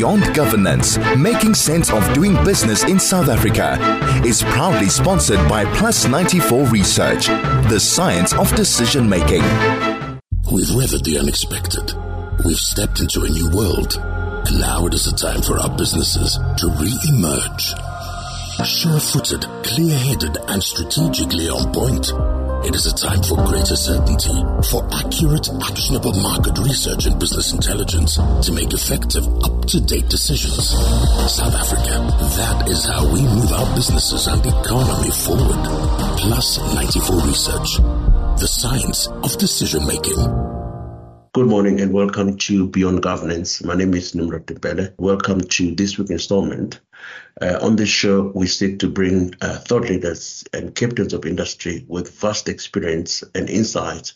Beyond Governance Making Sense of Doing Business in South Africa is proudly sponsored by Plus 94 Research, the science of decision making. We've weathered the unexpected. We've stepped into a new world. And now it is the time for our businesses to re emerge. Sure footed, clear headed, and strategically on point. It is a time for greater certainty, for accurate, actionable market research and business intelligence to make effective, up-to-date decisions. South Africa, that is how we move our businesses and economy forward. Plus 94 Research, the science of decision making. Good morning and welcome to Beyond Governance. My name is Nimrod Mbele. Welcome to this week's installment. Uh, on this show, we seek to bring uh, thought leaders and captains of industry with vast experience and insights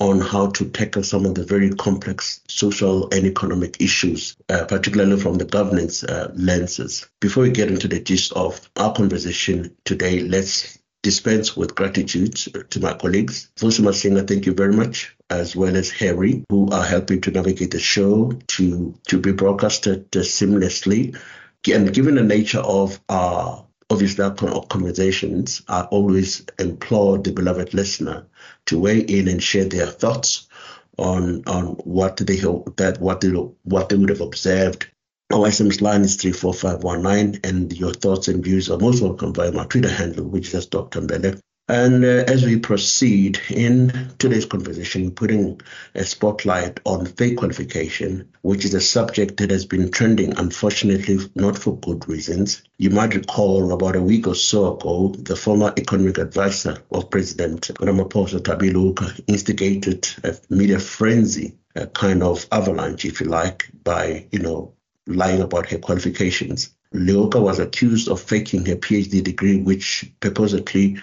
on how to tackle some of the very complex social and economic issues, uh, particularly from the governance uh, lenses. Before we get into the gist of our conversation today, let's dispense with gratitude to my colleagues. Fusima Singer, thank you very much, as well as Harry, who are helping to navigate the show to, to be broadcasted seamlessly. And given the nature of uh, our obviously our conversations, I always implore the beloved listener to weigh in and share their thoughts on on what they that what they what they would have observed our SMS line is 34519, and your thoughts and views are most welcome via my Twitter handle, which is Dr. Mbele. And uh, as we proceed in today's conversation, putting a spotlight on fake qualification, which is a subject that has been trending, unfortunately, not for good reasons. You might recall about a week or so ago, the former economic advisor of President Ramaphosa Thabi Leoka instigated a media frenzy, a kind of avalanche, if you like, by, you know, lying about her qualifications. Leoka was accused of faking her PhD degree, which purportedly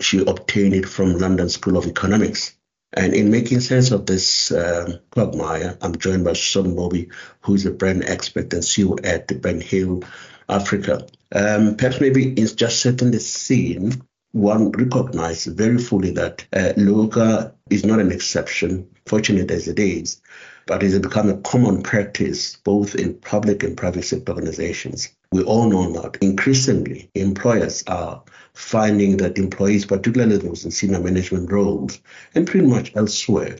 she obtained it from London School of Economics. And in making sense of this uh, quagmire, I'm joined by Saul Molobi, who is a brand expert and CEO at Brand Hill Africa. Um, perhaps maybe it's just setting the scene, one recognizes very fully that uh, is not an exception, fortunate as it is, but it has become a common practice both in public and private sector organizations. We all know that increasingly employers are finding that employees, particularly those in senior management roles and pretty much elsewhere,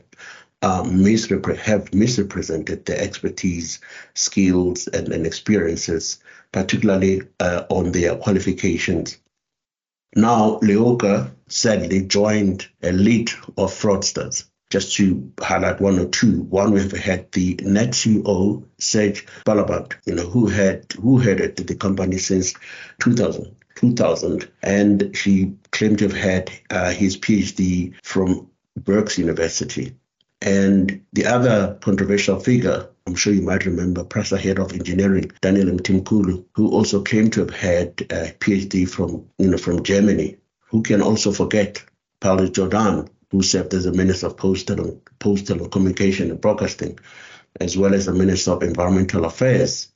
misrepre- have misrepresented their expertise, skills, and, and experiences, particularly uh, on their qualifications. Now, Leoka sadly joined a lead of fraudsters just to highlight one or two. One, we've had the net CEO, Serge Belamant, you know, who had who headed the company since 2000. 2000 and she claimed to have had uh, his PhD from Berks University. And the other controversial figure, I'm sure you might remember, PRASA head of engineering, Daniel Mtimkulu, who also claimed to have had a PhD from, you know, from Germany. Who can also forget Pallo Jordan, who served as the Minister of Postal, Postal Communication and Broadcasting, as well as the Minister of Environmental Affairs.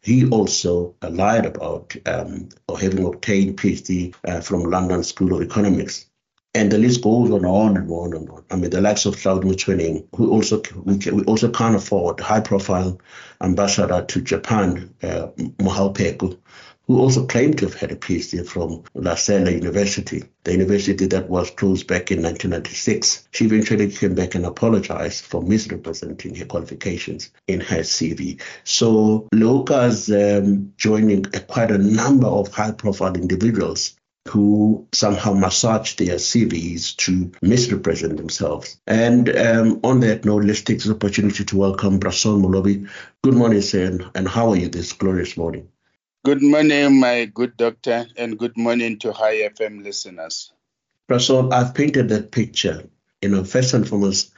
He also lied about um, having obtained PhD uh, from London School of Economics. And the list goes on and on and on and on. I mean, the likes of Hlaudi Motsoeneng, who also we, can, we also can't afford high-profile ambassador to Japan, uh, Pheko, who also claimed to have had a PhD from La Salle University, the university that was closed back in 1996. She eventually came back and apologized for misrepresenting her qualifications in her CV. So Leoka's um, joining quite a number of high-profile individuals who somehow massage their CVs to misrepresent themselves. And um, on that note, let's take this opportunity to welcome Brason Molobi. Good morning, sir, and how are you this glorious morning? Good morning, my good doctor, and good morning to High FM listeners. Russell, I've painted that picture. You know, first and foremost,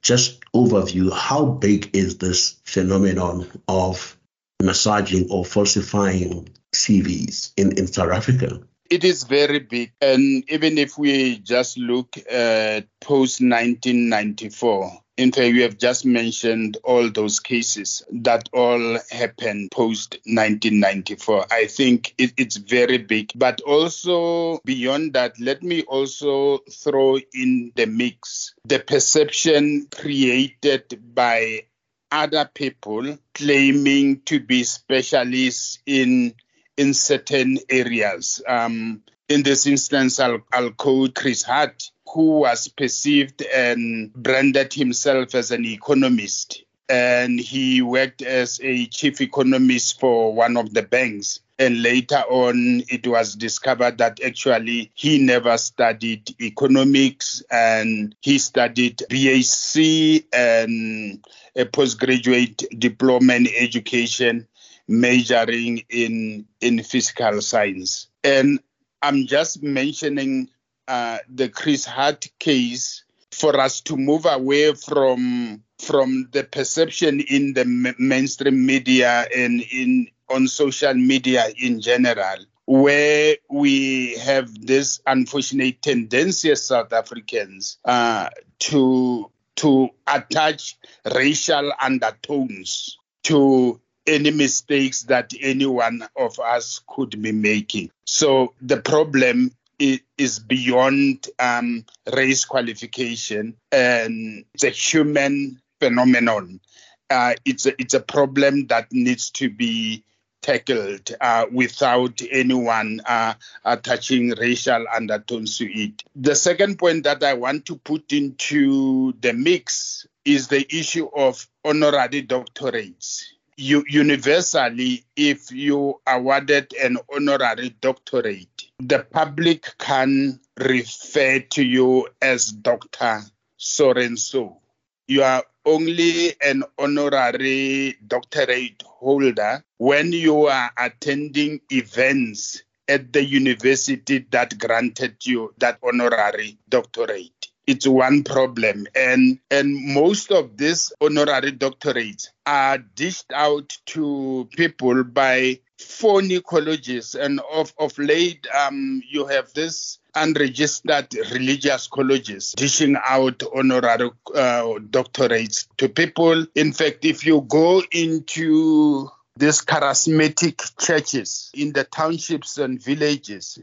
just overview how big is this phenomenon of massaging or falsifying CVs in, in South Africa? It is very big. And even if we just look at post 1994, in fact, you have just mentioned all those cases that all happened post 1994. I think it, it's very big. But also beyond that, let me also throw in the mix the perception created by other people claiming to be specialists in in certain areas. Um, in this instance, I'll, I'll quote Chris Hart, who was perceived and branded himself as an economist. And he worked as a chief economist for one of the banks. And later on, it was discovered that actually he never studied economics and he studied BAc and a postgraduate diploma in education majoring in in physical science. And I'm just mentioning uh, the Chris Hart case for us to move away from from the perception in the mainstream media and in on social media in general where we have this unfortunate tendency as South Africans uh, to to attach racial undertones to any mistakes that any one of us could be making. So the problem is beyond um, race qualification and it's a human phenomenon. Uh, it's a, it's a problem that needs to be tackled uh, without anyone uh, attaching racial undertones to it. The second point that I want to put into the mix is the issue of honorary doctorates you universally, if you awarded an honorary doctorate, the public can refer to you as Dr. So and so. You are only an honorary doctorate holder when you are attending events at the university that granted you that honorary doctorate it's one problem. And and most of these honorary doctorates are dished out to people by phony colleges and of of late um you have this unregistered religious colleges dishing out honorary uh, doctorates to people. In fact if you go into these charismatic churches in the townships and villages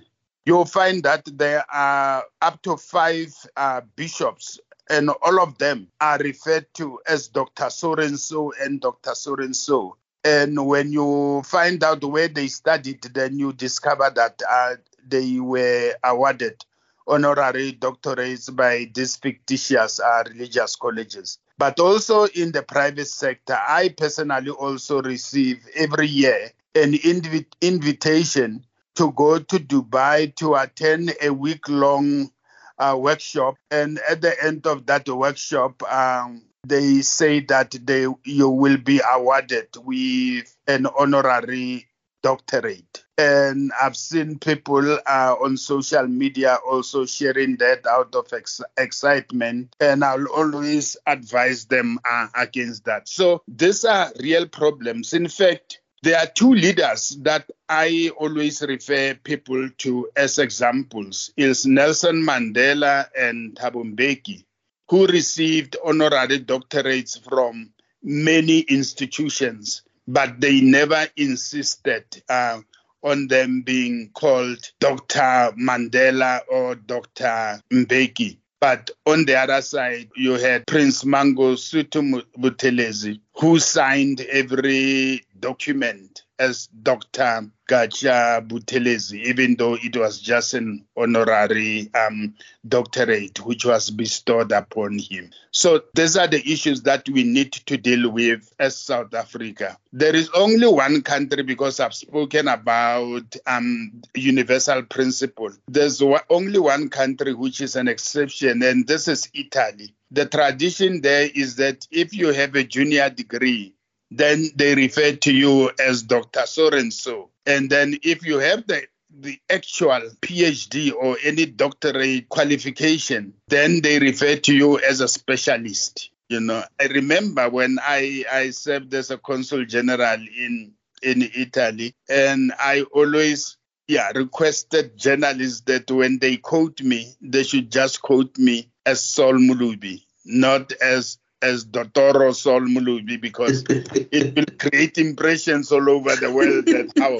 you'll find that there are up to five uh, bishops and all of them are referred to as Dr. So and so and Dr. So and so. And when you find out where they studied, then you discover that uh, they were awarded honorary doctorates by these fictitious uh, religious colleges. But also in the private sector, I personally also receive every year an invi- invitation to go to Dubai to attend a week long uh, workshop. And at the end of that workshop, um, they say that they you will be awarded with an honorary doctorate. And I've seen people uh, on social media also sharing that out of ex- excitement. And I'll always advise them uh, against that. So these are real problems. In fact, there are two leaders that I always refer people to as examples. Is Nelson Mandela and Thabo Mbeki, who received honorary doctorates from many institutions, but they never insisted uh, on them being called Dr. Mandela or Dr. Mbeki. But on the other side, you had Prince Mangosuthu Buthelezi, who signed every document as Dr. Gatsha Buthelezi, even though it was just an honorary um, doctorate which was bestowed upon him. So these are the issues that we need to deal with as South Africa. There is only one country because I've spoken about um, universal principle. There's only one country which is an exception, and this is Italy. The tradition there is that if you have a junior degree, then they refer to you as Dr. So and so. And then if you have the the actual PhD or any doctorate qualification, then they refer to you as a specialist. You know, I remember when I, I served as a consul general in in Italy, and I always yeah requested journalists that when they quote me, they should just quote me as Saul Molobi, not as as Dotoro Saul Molobi because it will create impressions all over the world that how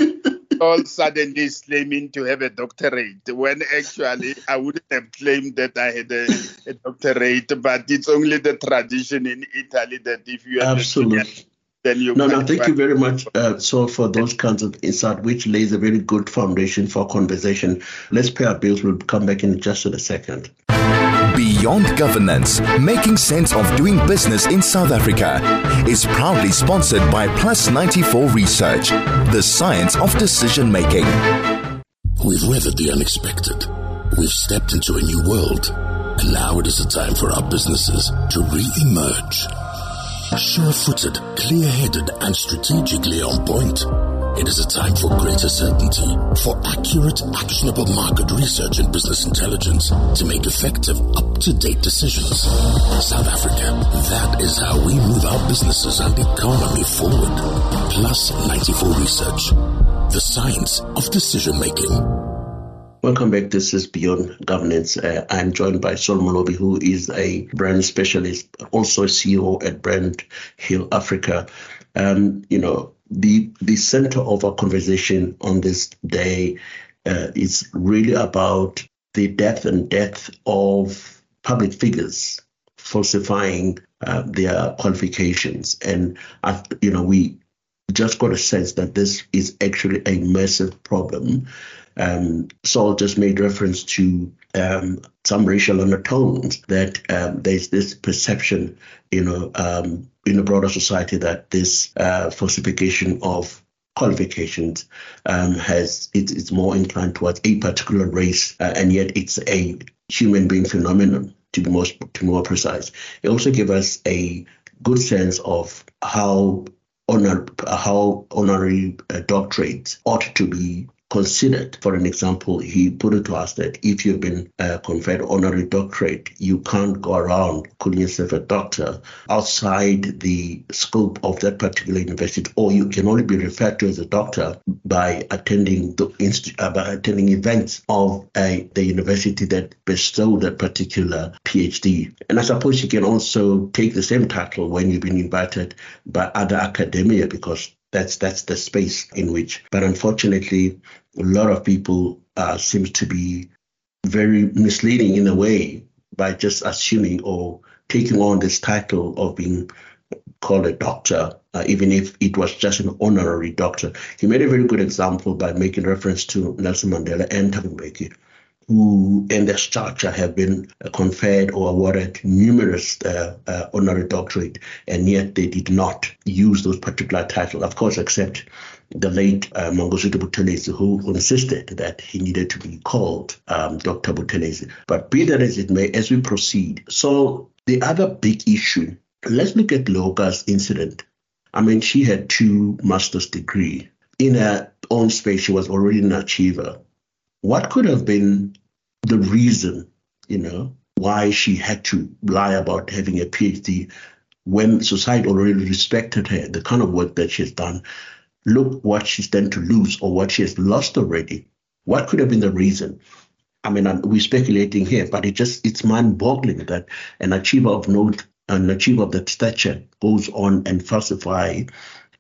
all suddenly is claiming to have a doctorate when actually I wouldn't have claimed that I had a, a doctorate, but it's only the tradition in Italy that if you have absolutely. Then you no, no, thank you very much. Uh, so for those kinds of insight, which lays a very good foundation for conversation. Let's pay our bills. We'll come back in just in a second. Beyond Governance, making sense of doing business in South Africa, is proudly sponsored by Plus 94 Research, the science of decision making. We've weathered the unexpected. We've stepped into a new world. And now it is a time for our businesses to re-emerge. Sure-footed, clear-headed, and strategically on point. It is a time for greater certainty, for accurate, actionable market research and business intelligence to make effective, up-to-date decisions. South Africa, that is how we move our businesses and economy forward. Plus 94 Research, the science of decision making. Welcome back. This is Beyond Governance. Uh, I'm joined by Saul Molobi, who is a brand specialist, also a CEO at Brand Hill Africa. Um, you know, the the center of our conversation on this day uh, is really about the depth and depth of public figures falsifying uh, their qualifications, and uh, you know we just got a sense that this is actually a massive problem. Um, Saul just made reference to um, some racial undertones that um, there's this perception, you know, um, in the broader society that this uh, falsification of qualifications um, has it, it's more inclined towards a particular race, uh, and yet it's a human being phenomenon. To be more to be more precise, it also gives us a good sense of how honor how honorary uh, doctorates ought to be considered. For an example, he put it to us that if you've been uh, conferred honorary doctorate, you can't go around calling yourself a doctor outside the scope of that particular university, or you can only be referred to as a doctor by attending the inst- uh, by attending events of the university that bestowed that particular PhD. And I suppose you can also take the same title when you've been invited by other academia because that's that's the space in which. But unfortunately, a lot of people uh, seems to be very misleading in a way by just assuming or taking on this title of being called a doctor, uh, even if it was just an honorary doctor. He made a very good example by making reference to Nelson Mandela and Thabo Mbeki, who in their structure have been conferred or awarded numerous uh, uh, honorary doctorate, and yet they did not use those particular titles, of course, except the late uh, Mangosuthu Buthelezi, who insisted that he needed to be called um, Dr. Buthelezi. But be that as it may, as we proceed, so the other big issue, let's look at Leoka's incident. I mean, she had two master's degree. In her own space, she was already an achiever what could have been the reason, you know, why she had to lie about having a PhD when society already respected her, the kind of work that she's done? Look what she's done to lose or what she has lost already. What could have been the reason? I mean, I'm, we're speculating here, but it just it's mind-boggling that an achiever of note, an achiever of that stature, goes on and falsify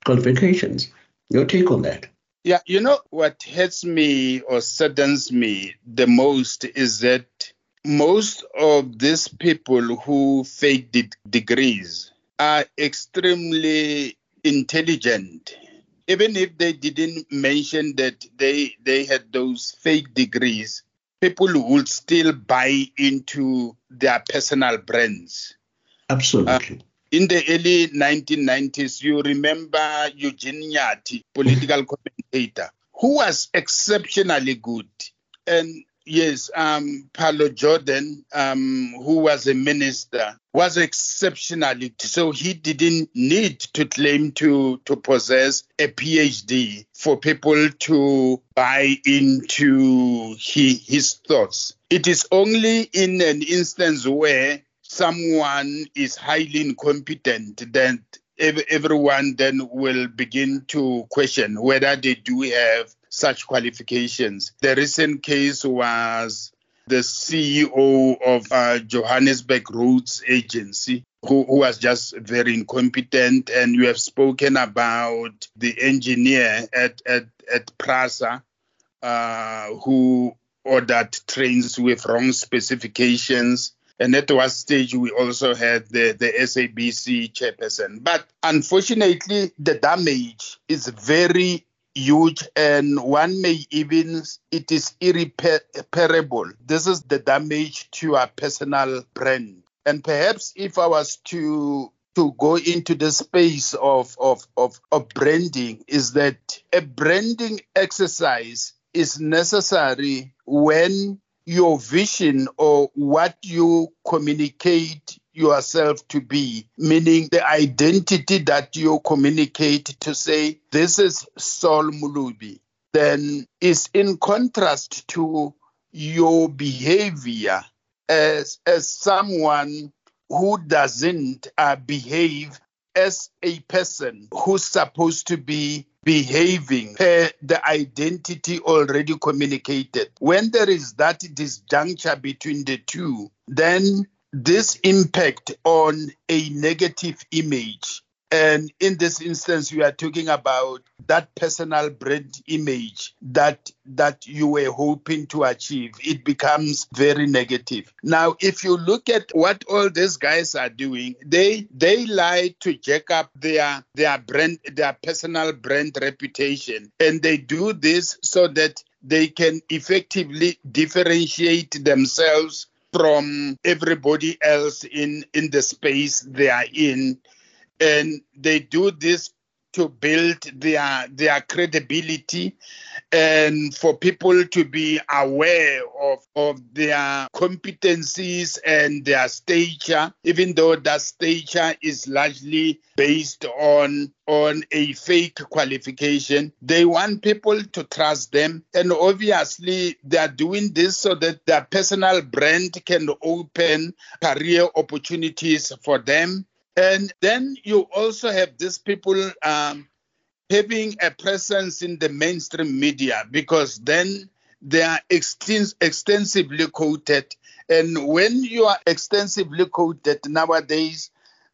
qualifications. Your take on that? Yeah, you know what hurts me or saddens me the most is that most of these people who fake de- degrees are extremely intelligent. Even if they didn't mention that they they had those fake degrees, people would still buy into their personal brands. Absolutely. Uh, in the early 1990s, you remember Eugene Nyati, political commentator, who was exceptionally good. And yes, um, Pallo Jordan, um, who was a minister, was exceptionally so he didn't need to claim to to possess a PhD for people to buy into he, his thoughts. It is only in an instance where someone is highly incompetent, then everyone then will begin to question whether they do have such qualifications. The recent case was the CEO of uh, Johannesburg Roads Agency, who, who was just very incompetent. And you have spoken about the engineer at, at, at PRASA uh, who ordered trains with wrong specifications. And at one stage, we also had the, the SABC chairperson. But unfortunately, the damage is very huge and one may even it is irreparable this is the damage to our personal brand and perhaps if i was to to go into the space of, of, of, of branding is that a branding exercise is necessary when your vision or what you communicate yourself to be, meaning the identity that you communicate to say, this is Saul Molobi, then is in contrast to your behavior as, as someone who doesn't uh, behave as a person who's supposed to be behaving per the identity already communicated. When there is that disjuncture between the two, then this impact on a negative image and in this instance we are talking about that personal brand image that that you were hoping to achieve. It becomes very negative. Now if you look at what all these guys are doing they they lie to jack up their their brand their personal brand reputation. And they do this so that they can effectively differentiate themselves from everybody else in in the space they are in and they do this to build their their credibility and for people to be aware of, of their competencies and their stature, even though that stature is largely based on on a fake qualification. They want people to trust them. And obviously, they are doing this so that their personal brand can open career opportunities for them and then you also have these people um, having a presence in the mainstream media because then they are extens- extensively quoted. And when you are extensively quoted nowadays,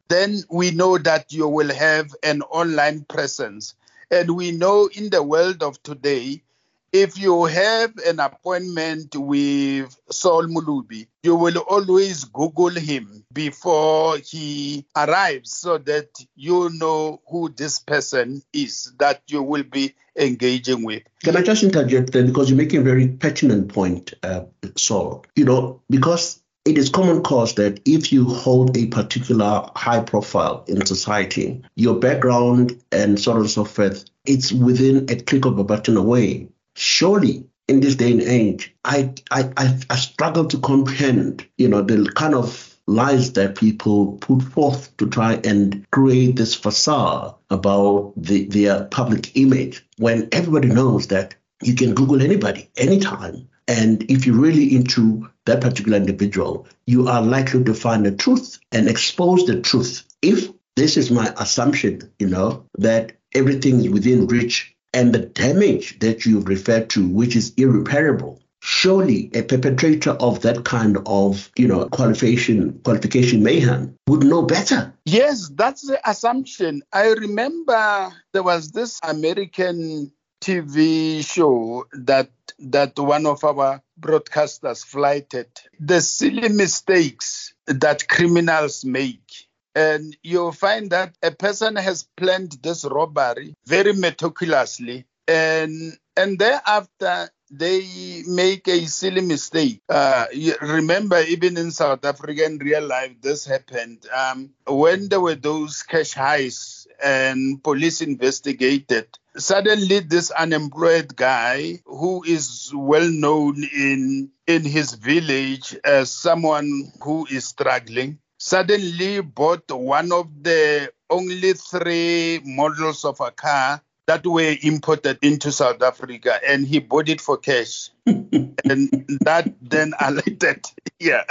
then we know that you will have an online presence. And we know in the world of today, if you have an appointment with Saul Molobi, you will always Google him before he arrives so that you know who this person is that you will be engaging with. Can I just interject there because you're making a very pertinent point, uh, Saul? You know, because it is common cause that if you hold a particular high profile in society, your background and so on and so forth, it's within a click of a button away surely in this day and age, I, I, I, I struggle to comprehend, you know, the kind of lies that people put forth to try and create this facade about the, their public image when everybody knows that you can Google anybody anytime. And if you're really into that particular individual, you are likely to find the truth and expose the truth. If this is my assumption, you know, that everything is within reach and the damage that you referred to, which is irreparable. Surely a perpetrator of that kind of, you know, qualification qualification mayhem would know better. Yes, that's the assumption. I remember there was this American TV show that that one of our broadcasters flighted. The silly mistakes that criminals make and you'll find that a person has planned this robbery very meticulously and and thereafter they make a silly mistake. Uh, remember, even in South Africa in real life, this happened. Um, when there were those cash heists and police investigated, suddenly this unemployed guy who is well known in in his village as someone who is struggling suddenly bought one of the only three models of a car that were imported into South Africa and he bought it for cash. and that then alerted, yeah.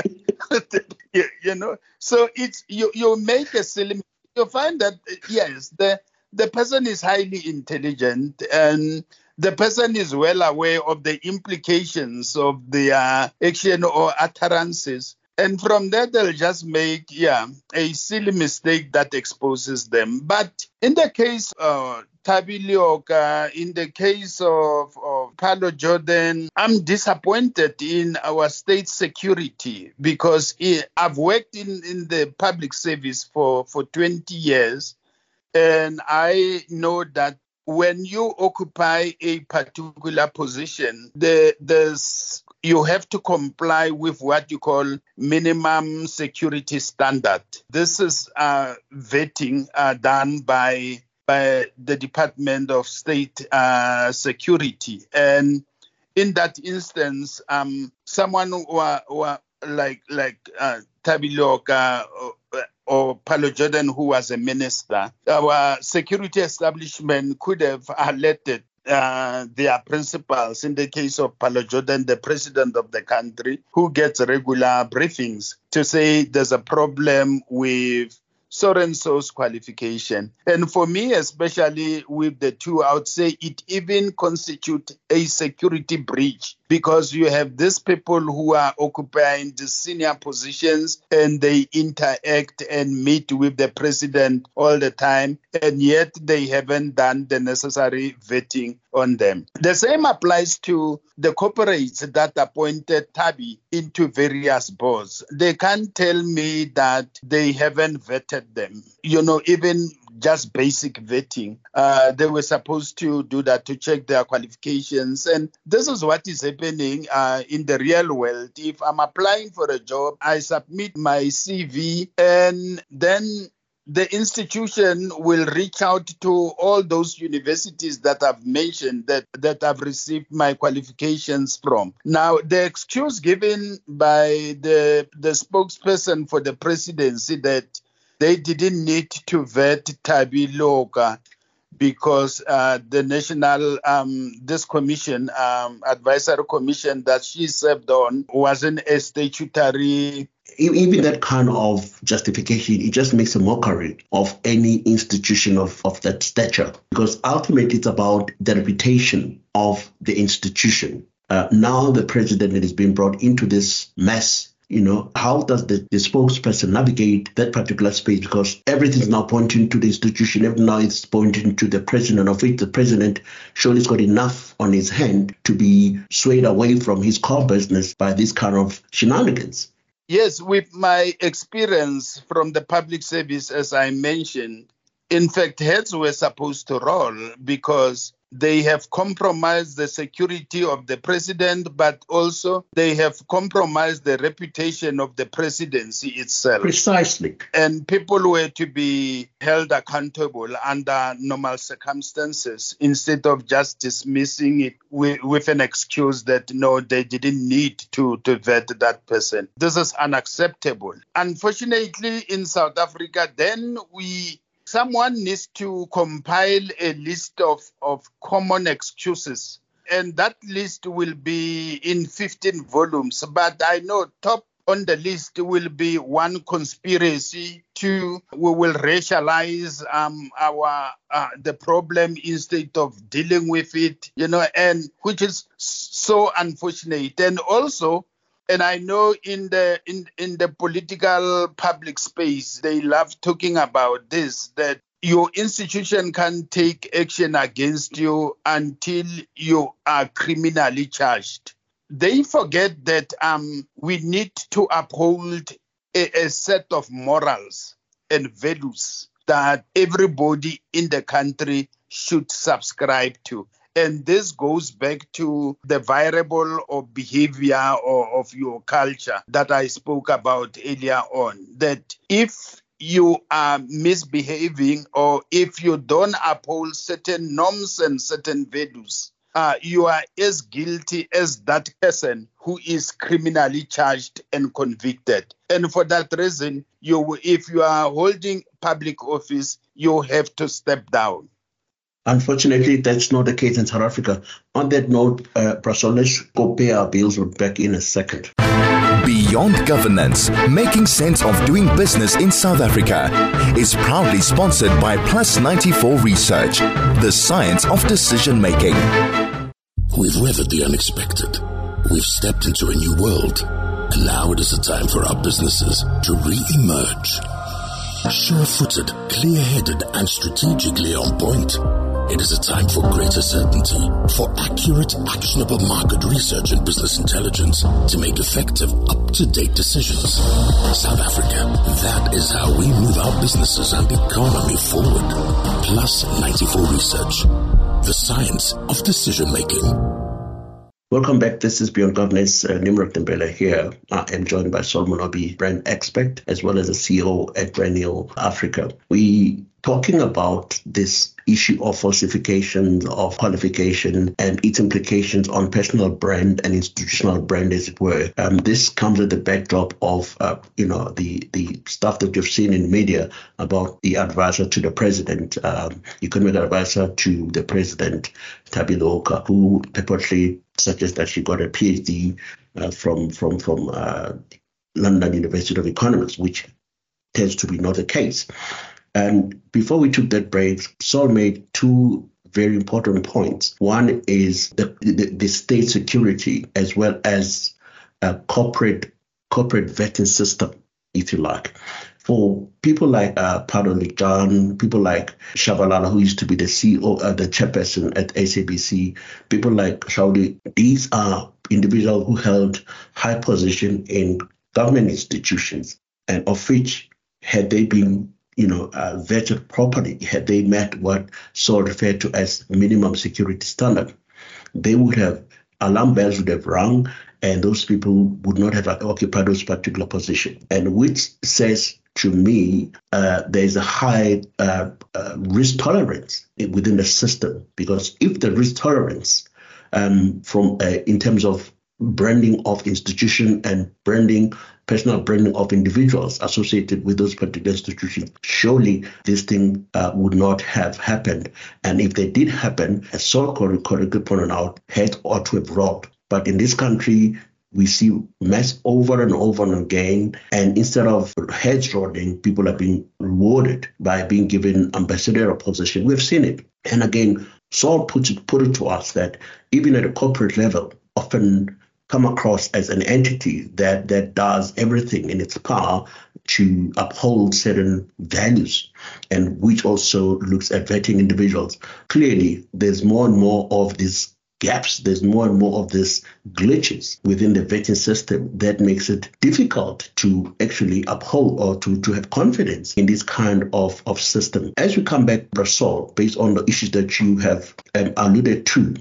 you know, so it's you you make a silly you find that yes, the the person is highly intelligent and the person is well aware of the implications of their action or utterances And from that, they'll just make, yeah, a silly mistake that exposes them. But in the case of Thabi Leoka, in the case of, of Jordan, I'm disappointed in our state security because I've worked in, in the public service for, for 20 years. And I know that when you occupy a particular position, the, there's you have to comply with what you call minimum security standard. This is uh, vetting uh, done by by the Department of State uh, Security, and in that instance, um, someone who, like like uh, Thabi Leoka or, or Pallo Jordan, who was a minister, our security establishment could have alerted uh, their principals, in the case of Pallo Jordan, the president of the country, who gets regular briefings to say there's a problem with so and so's qualification. And for me, especially with the two, I would say it even constitutes a security breach because you have these people who are occupying the senior positions and they interact and meet with the president all the time, and yet they haven't done the necessary vetting on them. The same applies to the corporates that appointed Thabi into various boards. They can't tell me that they haven't vetted them. You know, even just basic vetting. Uh, they were supposed to do that to check their qualifications. And this is what is happening uh, in the real world. If I'm applying for a job, I submit my CV and then the institution will reach out to all those universities that I've mentioned that, that I've received my qualifications from. Now, the excuse given by the, the spokesperson for the presidency that they didn't need to vet Thabi Leoka because uh, the national um, this commission um, advisory commission that she served on wasn't a statutory. Even that kind of justification it just makes a mockery of any institution of, of that stature because ultimately it's about the reputation of the institution. Uh, now the president is being brought into this mess you know, how does the, the spokesperson navigate that particular space? Because everything is now pointing to the institution. Everything now is pointing to the president of it. The president surely has got enough on his hand to be swayed away from his core business by this kind of shenanigans. Yes, with my experience from the public service, as I mentioned, in fact, heads were supposed to roll because they have compromised the security of the president, but also they have compromised the reputation of the presidency itself. Precisely. And people were to be held accountable under normal circumstances instead of just dismissing it with, with an excuse that no, they didn't need to, to vet that person. This is unacceptable. Unfortunately, in South Africa, then we someone needs to compile a list of, of common excuses. And that list will be in 15 volumes. But I know top on the list will be one conspiracy. Two, we will racialize um, our uh, the problem instead of dealing with it. You know, and which is so unfortunate. And also, and I know in the in in the political public space they love talking about this that your institution can take action against you until you are criminally charged. They forget that um, we need to uphold a, a set of morals and values that everybody in the country should subscribe to. And this goes back to the variable of behavior or of your culture that I spoke about earlier on. That if you are misbehaving or if you don't uphold certain norms and certain values, uh, you are as guilty as that person who is criminally charged and convicted. And for that reason, you, if you are holding public office, you have to step down. Unfortunately, that's not the case in South Africa. On that note, uh, let's go pay our bills. We'll back in a second. Beyond Governance, making sense of doing business in South Africa, is proudly sponsored by Plus 94 Research, the science of decision making. We've weathered the unexpected. We've stepped into a new world And now it is a time for our businesses to re-emerge. Sure-footed, clear-headed, and strategically on point. It is a time for greater certainty, for accurate, actionable market research and business intelligence to make effective, up-to-date decisions. South Africa, that is how we move our businesses and economy forward. Plus 94 Research, the science of decision making. Welcome back. This is Beyond Governance. Uh, Nimrod Mbele here. I am joined by Saul Molobi, brand expert, as well as the CEO at Brandnew Africa. We talking about this issue of falsification of qualification and its implications on personal brand and institutional brand, as it were. Um, this comes at the backdrop of, uh, you know, the the stuff that you've seen in media about the advisor to the president, um, economic advisor to the president, Thabi Leoka, who purportedly suggests that she got a PhD uh, from from from uh, London University of Economics, which tends to be not the case. And before we took that break, Saul made two very important points. One is the, the, the state security as well as a corporate corporate vetting system, if you like. For people like uh, Lijan, people like Tshabalala, who used to be the CEO, uh, the chairperson at SABC, people like Shauli, these are individuals who held high position in government institutions, and of which, had they been you know, uh, vetted properly, had they met what Saul referred to as minimum security standard, they would have alarm bells would have rung, and those people would not have occupied those particular positions. And which says to me, uh, there is a high uh, uh, risk tolerance within the system because if the risk tolerance um, from uh, in terms of branding of institution and branding personal branding of individuals associated with those particular institutions, surely this thing uh, would not have happened. And if they did happen, as Saul correctly pointed out, head ought to have rolled. But in this country, we see mess over and over and again. And instead of heads rolling, people are being rewarded by being given ambassadorial position. We've seen it. And again, Saul put it, put it to us that even at a corporate level, often come across as an entity that that does everything in its power to uphold certain values and which also looks at vetting individuals. Clearly, there's more and more of these gaps, there's more and more of these glitches within the vetting system that makes it difficult to actually uphold or to, to have confidence in this kind of, of system. As we come back, Russell, based on the issues that you have um, alluded to,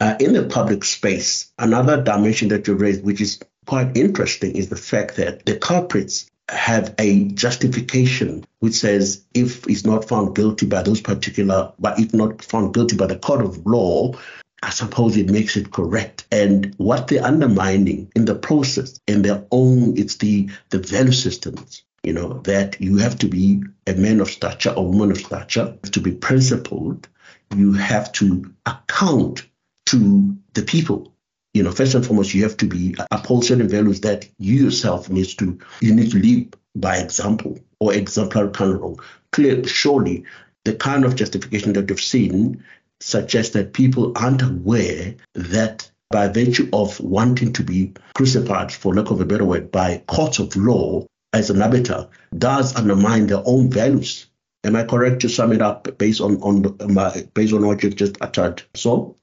uh, in the public space, another dimension that you raised, which is quite interesting, is the fact that the culprits have a justification which says if he's not found guilty by those particular, but if not found guilty by the court of law, I suppose it makes it correct. And what they're undermining in the process, in their own, it's the the value systems. You know that you have to be a man of stature or woman of stature, to be principled. You have to account to the people. You know, first and foremost, you have to be uh, uphold certain values that you yourself needs to you need to lead by example or exemplary kind of role. Clear, surely, the kind of justification that you've seen suggests that people aren't aware that by virtue of wanting to be crucified, for lack of a better word, by courts of law as an arbiter, does undermine their own values. Am I correct to sum it up based on on my, based on what you've just uttered? So.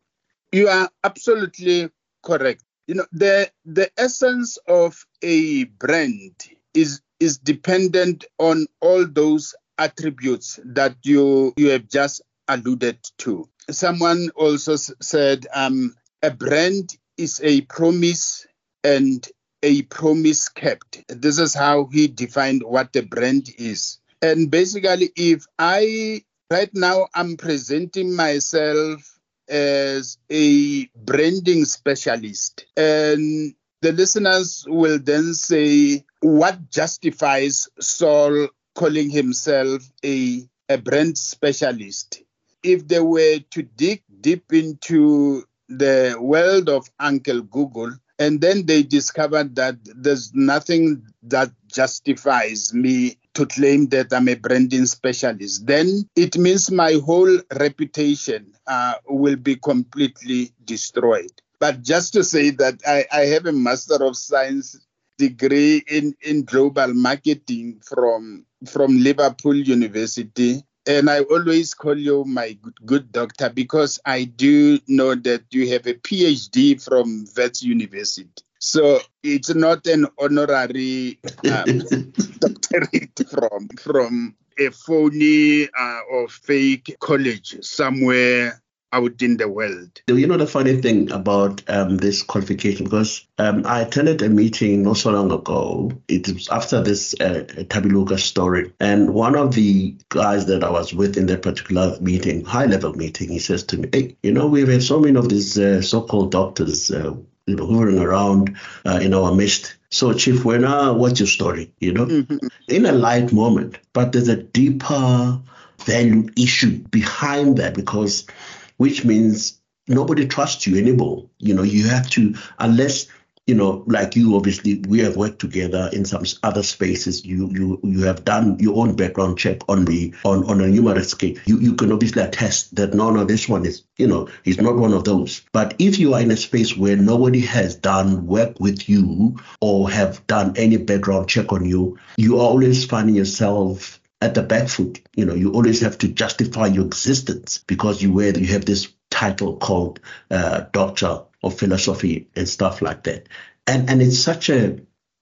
You are absolutely correct. You know, the the essence of a brand is is dependent on all those attributes that you you have just alluded to. Someone also said um, a brand is a promise and a promise kept. This is how he defined what a brand is. And basically, if I right now I'm presenting myself as a branding specialist. And the listeners will then say, what justifies Saul calling himself a, a brand specialist? If they were to dig deep into the world of Uncle Google, and then they discovered that there's nothing that justifies me to claim that I'm a branding specialist, then it means my whole reputation uh, will be completely destroyed. But just to say that I, I have a Master of Science degree in, in global marketing from from Liverpool University. And I always call you my good, good doctor because I do know that you have a PhD from Wits University. So it's not an honorary um, doctorate from from a phony uh, or fake college somewhere out in the world. You know the funny thing about um, this qualification, because um, I attended a meeting not so long ago. It was after this uh, Thabi Leoka story, and one of the guys that I was with in that particular meeting, high level meeting, he says to me, "Hey, you know we've had so many of these uh, so-called doctors." Uh, hovering around uh, in our midst. So, Chief Wena, what's your story? You know, mm-hmm. in a light moment, but there's a deeper value issue behind that because which means nobody trusts you anymore. You know, you have to, unless you know, like you obviously, we have worked together in some other spaces. You you you have done your own background check on me on on a numerous case. You you can obviously attest that no no this one is you know he's not one of those. But if you are in a space where nobody has done work with you or have done any background check on you, you are always finding yourself at the back foot. You know, you always have to justify your existence because you wear you have this title called uh, Doctor of Philosophy and stuff like that. And and it's such a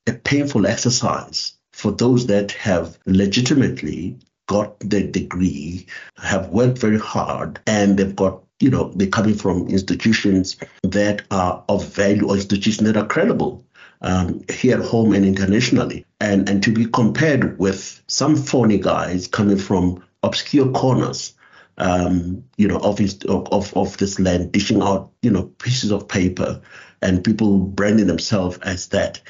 a painful exercise for those that have legitimately got the degree, have worked very hard, and they've got you know they're coming from institutions that are of value or institutions that are credible um, here at home and internationally. And, and to be compared with some phony guys coming from obscure corners, um, you know, of, his, of, of this land, dishing out, you know, pieces of paper and people branding themselves as that.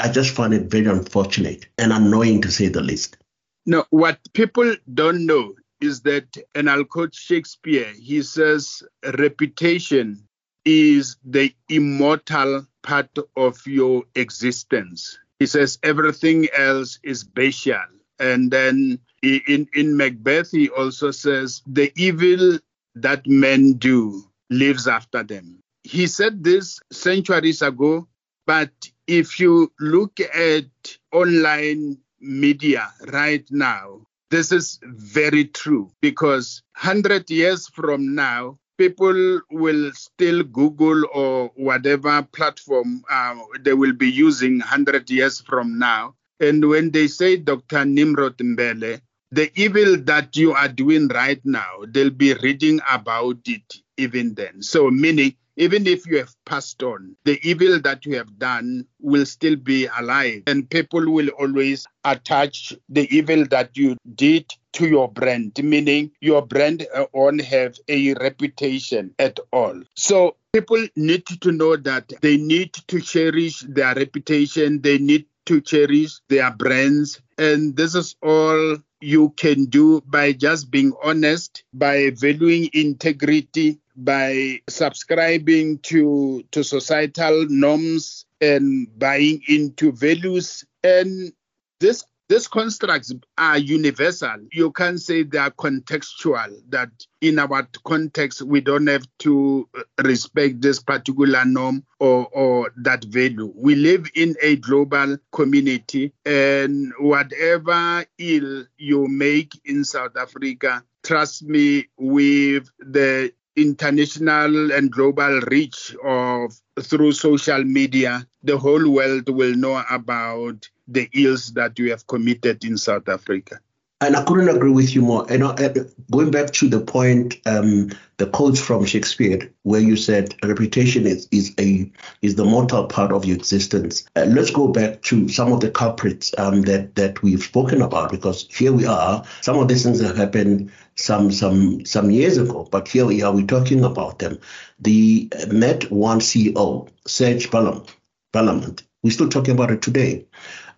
I just find it very unfortunate and annoying to say the least. No, what people don't know is that, and I'll quote Shakespeare, he says, reputation is the immortal part of your existence. He says everything else is bestial. And then in, in Macbeth, he also says the evil that men do lives after them. He said this centuries ago, but if you look at online media right now, this is very true because 100 years from now, people will still Google or whatever platform uh, they will be using 100 years from now. And when they say Dr. Nimrod Mbele, the evil that you are doing right now, they'll be reading about it even then. So, meaning even if you have passed on, the evil that you have done will still be alive. And people will always attach the evil that you did to your brand, meaning your brand uh, won't have a reputation at all. So people need to know that they need to cherish their reputation, they need to cherish their brands. And this is all you can do by just being honest, by valuing integrity, by subscribing to to societal norms and buying into values and this these constructs are universal. You can't say they are contextual, that in our context, we don't have to uh, respect this particular norm or, or that value. We live in a global community, and whatever ill you make in South Africa, trust me, with the international and global reach of through social media, the whole world will know about the ills that you have committed in South Africa. And I couldn't agree with you more. And uh, going back to the point, um, the quote from Shakespeare, where you said reputation is is a is the mortal part of your existence. Uh, let's go back to some of the culprits um, that that we've spoken about, because here we are. Some of these things have happened some some some years ago, but here we are. We're talking about them. The Net1 CEO, Serge Belamant, we're still talking about it today.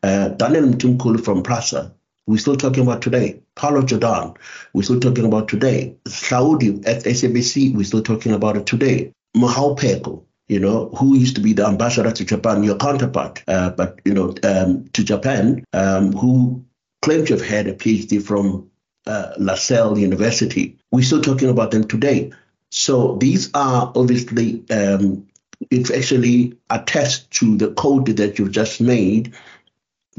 Uh, Daniel Mtimkulu from Prasa, we're still talking about today. Pallo Jordan, we're still talking about today. Hlaudi at SABC, we're still talking about it today. Mohau Pheko, you know, who used to be the ambassador to Japan, your counterpart, uh, but, you know, um, to Japan, um, who claimed to have had a PhD from uh, LaSalle University. We're still talking about them today. So these are obviously um, it actually attests to the code that you've just made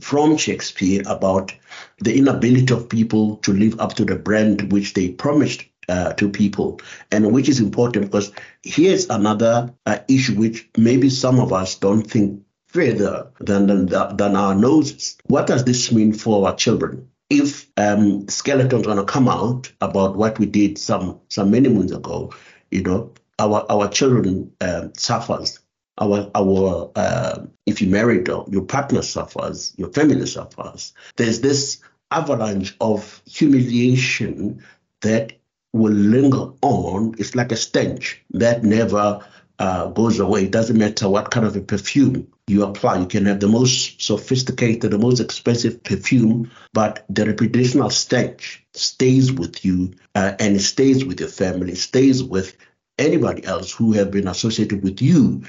from Shakespeare about the inability of people to live up to the brand which they promised uh, to people, and which is important because here's another uh, issue which maybe some of us don't think further than, than, than our noses. What does this mean for our children? If um, skeletons going to come out about what we did some some many moons ago, you know, our our children um, suffers. Our our uh, if you married, your partner suffers, your family suffers. There's this avalanche of humiliation that will linger on. It's like a stench that never uh, goes away. It doesn't matter what kind of a perfume you apply. You can have the most sophisticated, the most expensive perfume, but the reputational stench stays with you uh, and it stays with your family, stays with anybody else who have been associated with you.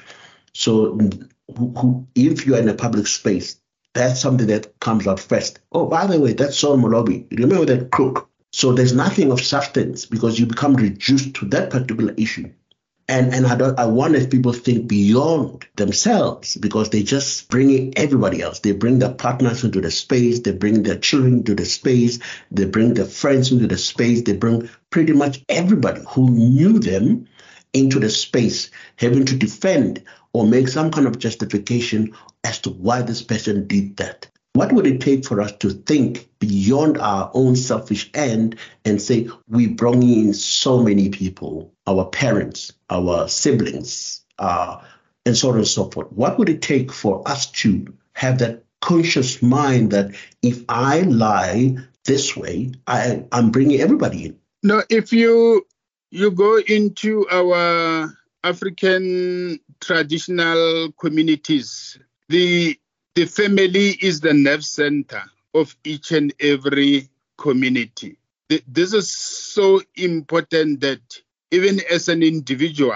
So, mm, who, if you are in a public space, that's something that comes out first. Oh, by the way, that's Saul Molobi. Remember that crook? So there's nothing of substance because you become reduced to that particular issue. And and I don't I wonder if people think beyond themselves because they just bring everybody else. They bring their partners into the space, they bring their children into the space, they bring their friends into the space, they bring pretty much everybody who knew them into the space, having to defend or make some kind of justification as to why this person did that. What would it take for us to think beyond our own selfish end and say, we bring in so many people, our parents, our siblings, uh, and so on and so forth? What would it take for us to have that conscious mind that if I lie this way, I, I'm bringing everybody in? No, if you you go into our African traditional communities, the the family is the nerve center of each and every community. This is so important that even as an individual,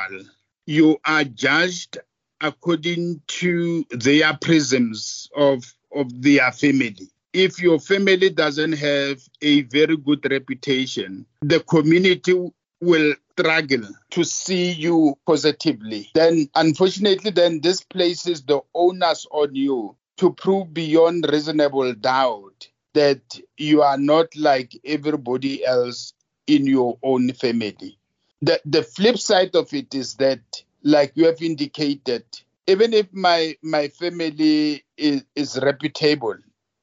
you are judged according to their prisms of, of their family. If your family doesn't have a very good reputation, the community will struggle to see you positively. Then, unfortunately, then this places the onus on you to prove beyond reasonable doubt that you are not like everybody else in your own family. The, the flip side of it is that, like you have indicated, even if my, my family is, is reputable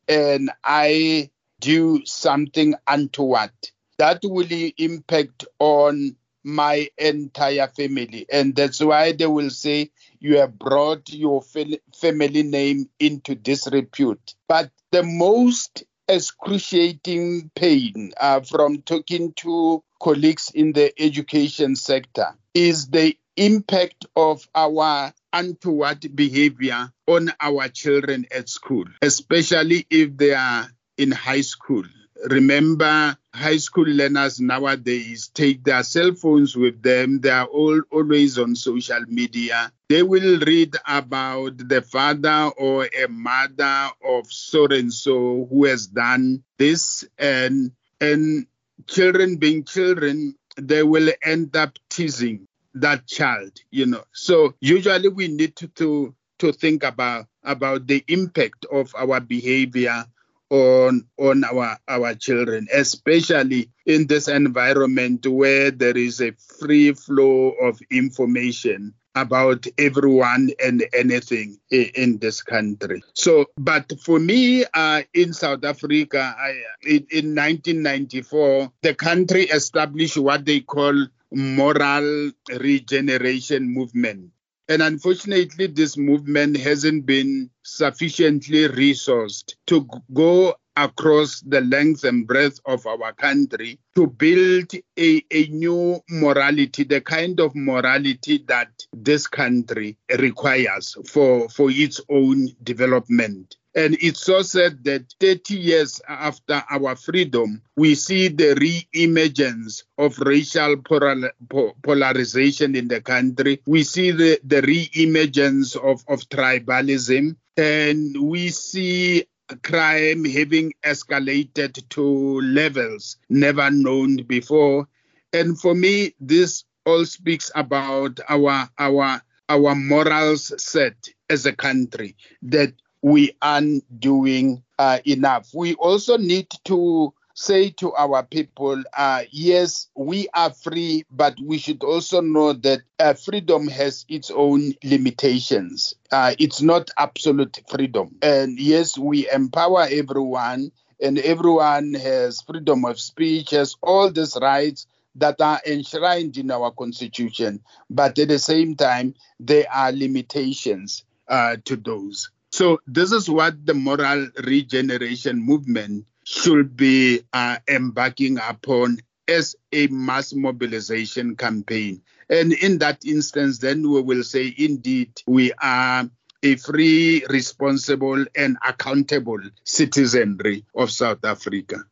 and I do something untoward, that will impact on my entire family. And that's why they will say you have brought your family name into disrepute. But the most excruciating pain uh, from talking to colleagues in the education sector is the impact of our untoward behavior on our children at school, especially if they are in high school. Remember, high school learners nowadays take their cell phones with them. They are all always on social media. They will read about the father or a mother of so and so who has done this, and and children being children, they will end up teasing that child. You know, so usually we need to to, to think about about the impact of our behavior on on our our children especially in this environment where there is a free flow of information about everyone and anything in this country. So, but for me, uh, in South Africa, I, in, in 1994, the country established what they call moral regeneration movement. And unfortunately, this movement hasn't been sufficiently resourced to go across the length and breadth of our country to build a, a new morality, the kind of morality that this country requires for, for its own development. And it's so said that 30 years after our freedom, we see the re-emergence of racial polarization in the country. We see the, the re-emergence of, of tribalism. And we see crime having escalated to levels never known before. And for me, this all speaks about our our our morals set as a country that we aren't doing uh, enough. We also need to say to our people, uh, yes, we are free, but we should also know that uh, freedom has its own limitations. Uh, it's not absolute freedom. And yes, we empower everyone, and everyone has freedom of speech, has all these rights that are enshrined in our constitution. But at the same time, there are limitations uh, to those. So, this is what the moral regeneration movement should be uh, embarking upon as a mass mobilization campaign. And in that instance, then we will say, indeed, we are a free, responsible, and accountable citizenry of South Africa.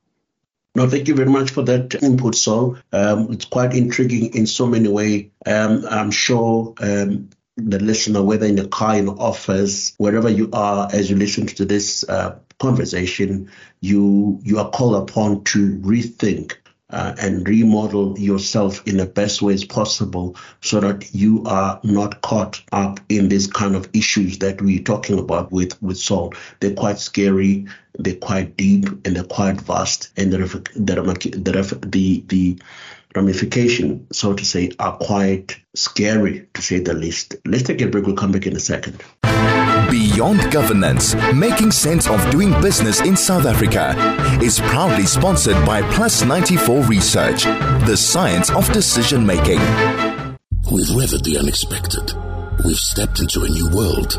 No, thank you very much for that input, Saul. Um, it's quite intriguing in so many ways. Um, I'm sure um, the listener, whether in the car, in the office, wherever you are, as you listen to this uh, conversation, you you are called upon to rethink uh, and remodel yourself in the best ways possible so that you are not caught up in these kind of issues that we're talking about with, with Saul. They're quite scary, they're quite deep, and they're quite vast, and the, the, the, the ramification, so to say, are quite scary to say the least. Let's take a break, we'll come back in a second. Beyond Governance, making sense of doing business in South Africa, is proudly sponsored by Plus 94 Research, the science of decision making. We've weathered the unexpected. We've stepped into a new world.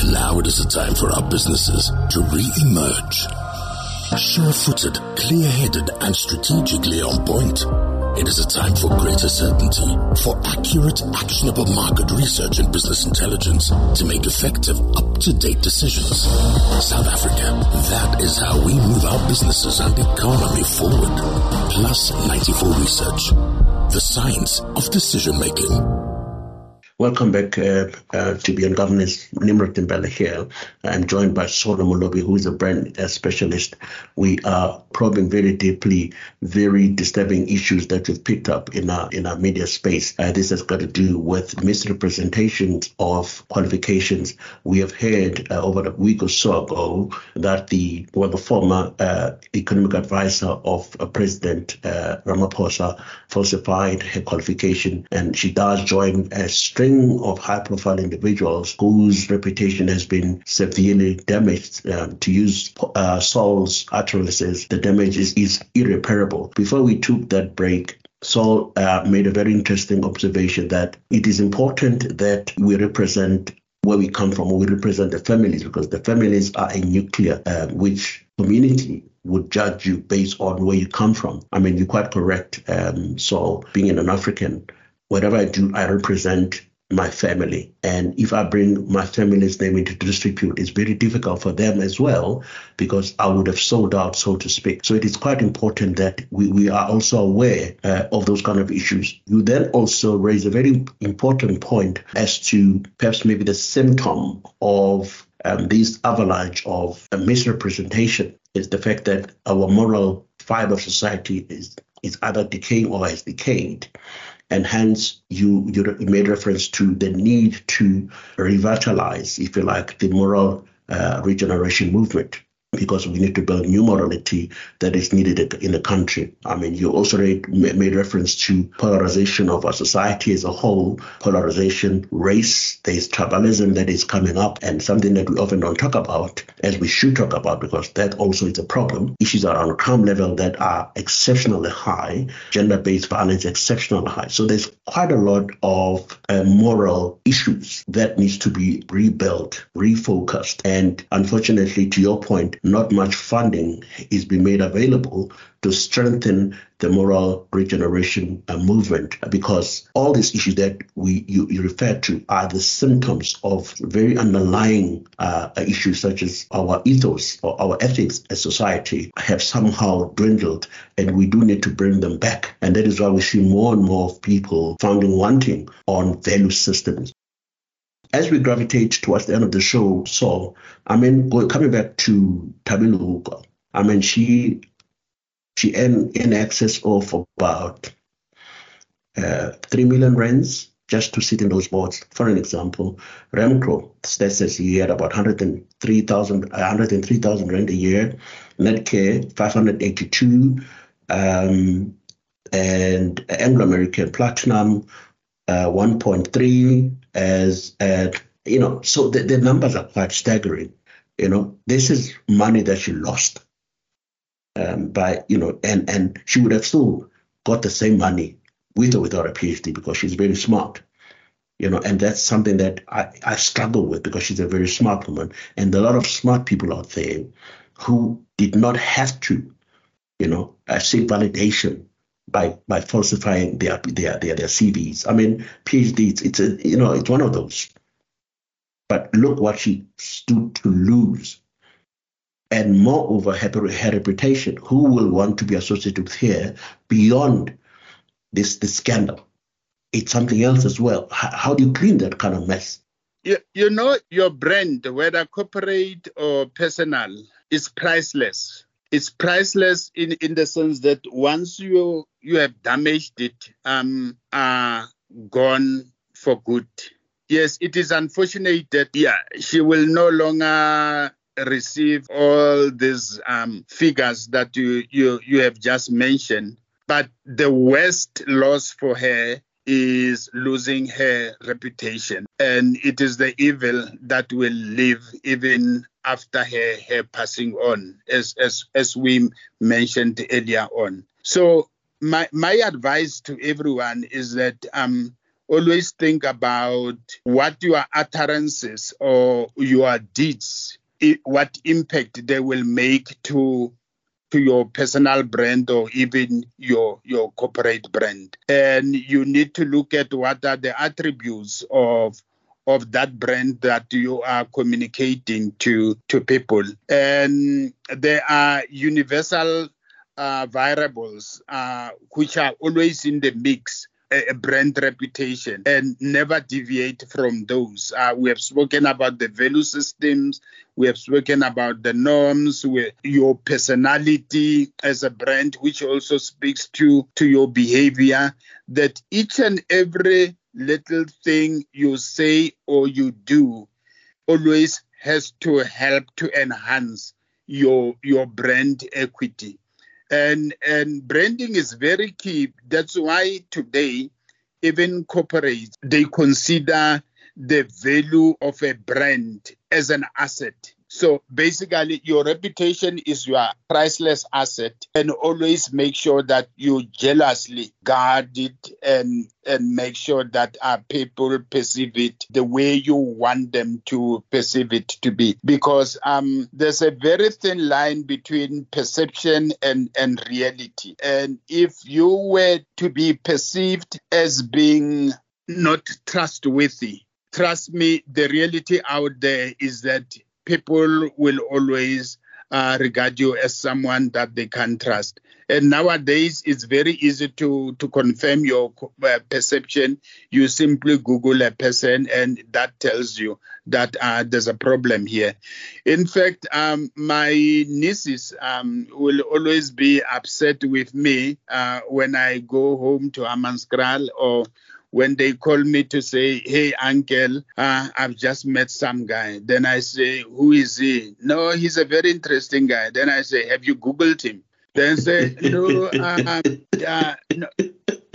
And now it is a time for our businesses to re-emerge. Sure-footed, clear-headed, and strategically on point. It is a time for greater certainty, for accurate, actionable market research and business intelligence to make effective, up-to-date decisions. South Africa, that is how we move our businesses and economy forward. Plus 94 Research, the science of decision making. Welcome back uh, uh, to Beyond Governance. Nimrod Mbele here. I'm joined by Saul Molobi, who is a brand uh, specialist. We are probing very deeply very disturbing issues that we've picked up in our in our media space. Uh, this has got to do with misrepresentations of qualifications. We have heard uh, over a week or so ago that the well, the former uh, economic advisor of President Ramaphosa falsified her qualification, and she does join a string of high profile individuals whose reputation has been severely damaged. Um, to use uh, Saul's utterances, the damage is, is irreparable. Before we took that break, Saul uh, made a very interesting observation that it is important that we represent where we come from, we represent the families, because the families are a nuclear, uh, which community would judge you based on where you come from. I mean, you're quite correct. Um, being an African, whatever I do, I represent my family. And if I bring my family's name into disrepute, it's very difficult for them as well because I would have sold out, so to speak. So it is quite important that we, we are also aware uh, of those kind of issues. You then also raise a very important point as to perhaps maybe the symptom of um, this avalanche of misrepresentation is the fact that our moral fiber society is, is either decaying or has decayed and hence you you made reference to the need to revitalize, if you like, the moral uh, regeneration movement because we need to build new morality that is needed in the country. I mean, you also made reference to polarization of our society as a whole, polarization, race, there's tribalism that is coming up, and something that we often don't talk about, as we should talk about, because that also is a problem. Issues around crime level that are exceptionally high, gender based violence exceptionally high. So there's quite a lot of uh, moral issues that needs to be rebuilt, refocused. And unfortunately, to your point, not much funding is being made available to strengthen the moral regeneration uh, movement because all these issues that we you, you refer to are the symptoms of very underlying uh, issues such as our ethos or our ethics as society have somehow dwindled and we do need to bring them back. And that is why we see more and more of people founding wanting on value systems as we gravitate towards the end of the show, so I mean, coming back to Thabi Leoka, I mean, she she earned in excess of about uh, three million rands just to sit in those boards. For an example, stats says he had about 103,000 103,000 rand a year, Netcare 582, um, and Anglo American Platinum uh, 1.3 as at you know so the, the numbers are quite staggering you know. This is money that she lost um, by you know and and she would have still got the same money with or without a phd because she's very smart you know. And that's something that i i struggle with because she's a very smart woman. And a lot of smart people out there who did not have to you know uh, seek validation by by falsifying their their their, their CVs. I mean, PhD, it's, it's a you know it's one of those. But look what she stood to lose, and moreover, her, her reputation. Who will want to be associated with her beyond this this scandal? It's something else as well. How, how do you clean that kind of mess? You, you know, your brand, whether corporate or personal, is priceless it's priceless in, in the sense that once you you have damaged it, um, are gone for good. Yes, it is unfortunate that yeah, she will no longer receive all these um, figures that you, you you have just mentioned. But the worst loss for her is losing her reputation. And it is the evil that will live even after her, her passing on, as, as, as we mentioned earlier on. So, my, my advice to everyone is that um, always think about what your utterances or your deeds, what impact they will make to to your personal brand or even your your corporate brand and you need to look at what are the attributes of of that brand that you are communicating to to people and there are universal uh, variables uh, which are always in the mix a brand reputation and never deviate from those. Uh, we have spoken about the value systems, we have spoken about the norms, your personality as a brand, which also speaks to, to your behavior, that each and every little thing you say or you do always has to help to enhance your your brand equity. And and branding is very key. That's why today even corporates they consider the value of a brand as an asset so basically, your reputation is your priceless asset, and always make sure that you jealously guard it and and make sure that uh, people perceive it the way you want them to perceive it to be. Because um, there's a very thin line between perception and and reality, and if you were to be perceived as being not trustworthy, trust me, the reality out there is that people will always uh, regard you as someone that they can trust. And nowadays, it's very easy to, to confirm your uh, perception. You simply Google a person, and that tells you that uh, there's a problem here. In fact, um, my nieces um, will always be upset with me uh, when I go home to Hammanskraal or when they call me to say, Hey, uncle, uh, I've just met some guy. Then I say, Who is he? No, he's a very interesting guy. Then I say, Have you Googled him? Then say, No, uh, uh, no.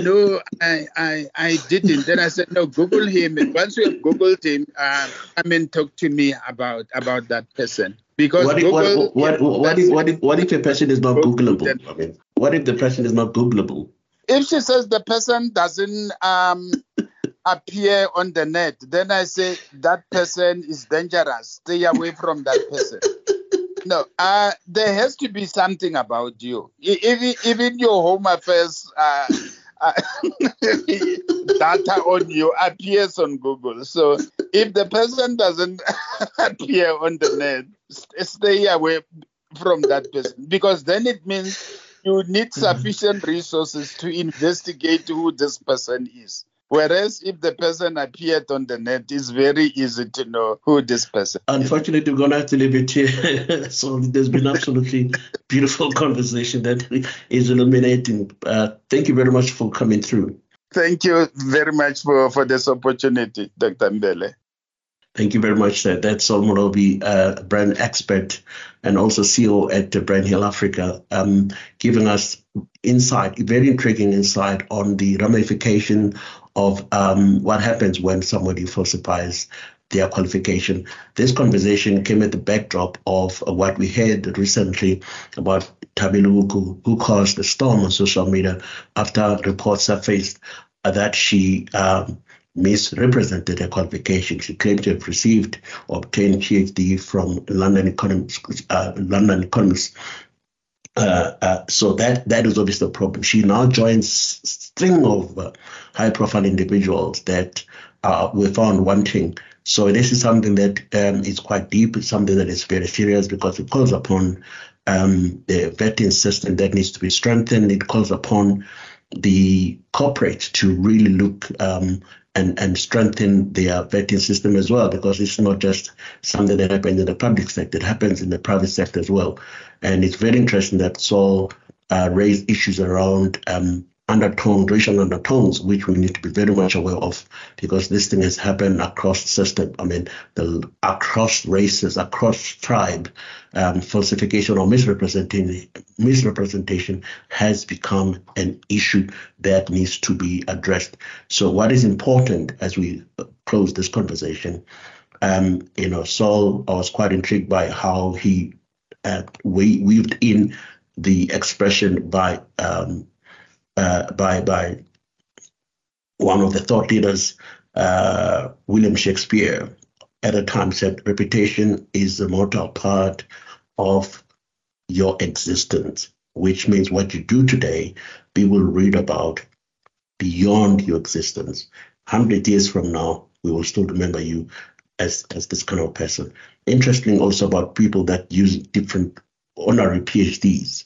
No, I, I I didn't. Then I said, no, Google him. Once you have Googled him, uh, come and talk to me about about that person. Because what if, Google, what, what, what, what, if, what, if, what if a person is not Googleable? I mean, what if the person is not Googleable? If she says the person doesn't um, appear on the net, then I say that person is dangerous. Stay away from that person. no, uh, there has to be something about you. Even even your home affairs uh, uh, data on you appears on Google. So if the person doesn't appear on the net, stay away from that person because then it means you need mm-hmm. sufficient resources to investigate who this person is. Whereas if the person appeared on the net, it's very easy to know who this person is. Unfortunately, we're going to have to leave it here. so there's been absolutely beautiful conversation that is illuminating. Uh, thank you very much for coming through. Thank you very much for, for this opportunity, Dr. Mbele. Thank you very much. Sir. That's Saul Molobi, uh, brand expert and also CEO at Brand Hill Africa, um, giving us insight, very intriguing insight on the ramification of um, what happens when somebody falsifies their qualification. This conversation came at the backdrop of what we heard recently about Thabi Leoka, who caused a storm on social media after reports surfaced that she um, misrepresented her qualification. She claimed to have received obtained PhD from London Economics, uh, London Economics. Uh, uh, so that that is obviously a problem. She now joins string of uh, high-profile individuals that uh, were found wanting. So this is something that um, is quite deep. It's something that is very serious because it calls upon um, the vetting system that needs to be strengthened. It calls upon the corporate to really look um, and, and strengthen their vetting system as well, because it's not just something that happens in the public sector, it happens in the private sector as well. And it's very interesting that Saul uh, raised issues around um, undertones, racial undertones, which we need to be very much aware of because this thing has happened across the system. I mean, the across races, across tribe, um, falsification or misrepresentation, misrepresentation has become an issue that needs to be addressed. So, what is important as we close this conversation, um, you know, Saul, I was quite intrigued by how he uh, weaved in the expression by um, uh, by by one of the thought leaders, uh, William Shakespeare, at a time said, "Reputation is the mortal part of your existence," which means what you do today, people will read about beyond your existence. Hundred years from now, we will still remember you as as this kind of person. Interesting also about people that use different honorary PhDs,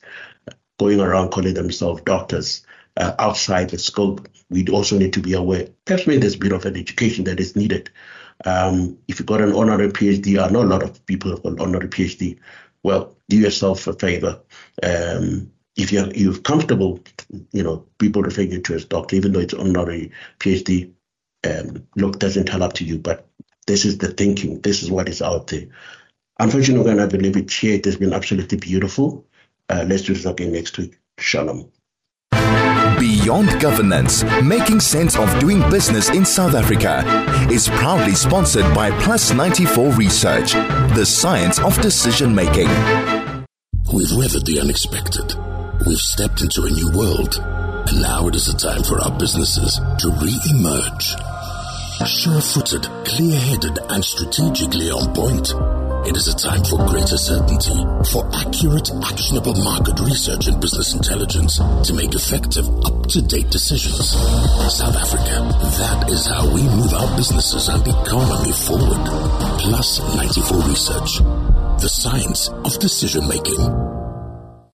going around calling themselves doctors uh, outside the scope, we also need to be aware. Perhaps maybe there's a bit of an education that is needed. Um, if you've got an honorary PhD, I know a lot of people have got honorary PhD. Well, do yourself a favor. Um, if you're, you're comfortable, you know, people referring you to as doctor, even though it's honorary PhD, um, look, doesn't tell up to you, but this is the thinking. This is what is out there. Unfortunately, we're going to leave it here. It has been absolutely beautiful. Uh, let's do this again next week. Shalom. Beyond Governance, making sense of doing business in South Africa, is proudly sponsored by Plus 94 Research, the science of decision making. We've weathered the unexpected. We've stepped into a new world. And now it is a time for our businesses to re emerge. Sure footed, clear headed, and strategically on point. It is a time for greater certainty, for accurate, actionable market research and business intelligence to make effective, up-to-date decisions. South Africa, that is how we move our businesses and economy forward. Plus 94 Research, the science of decision making.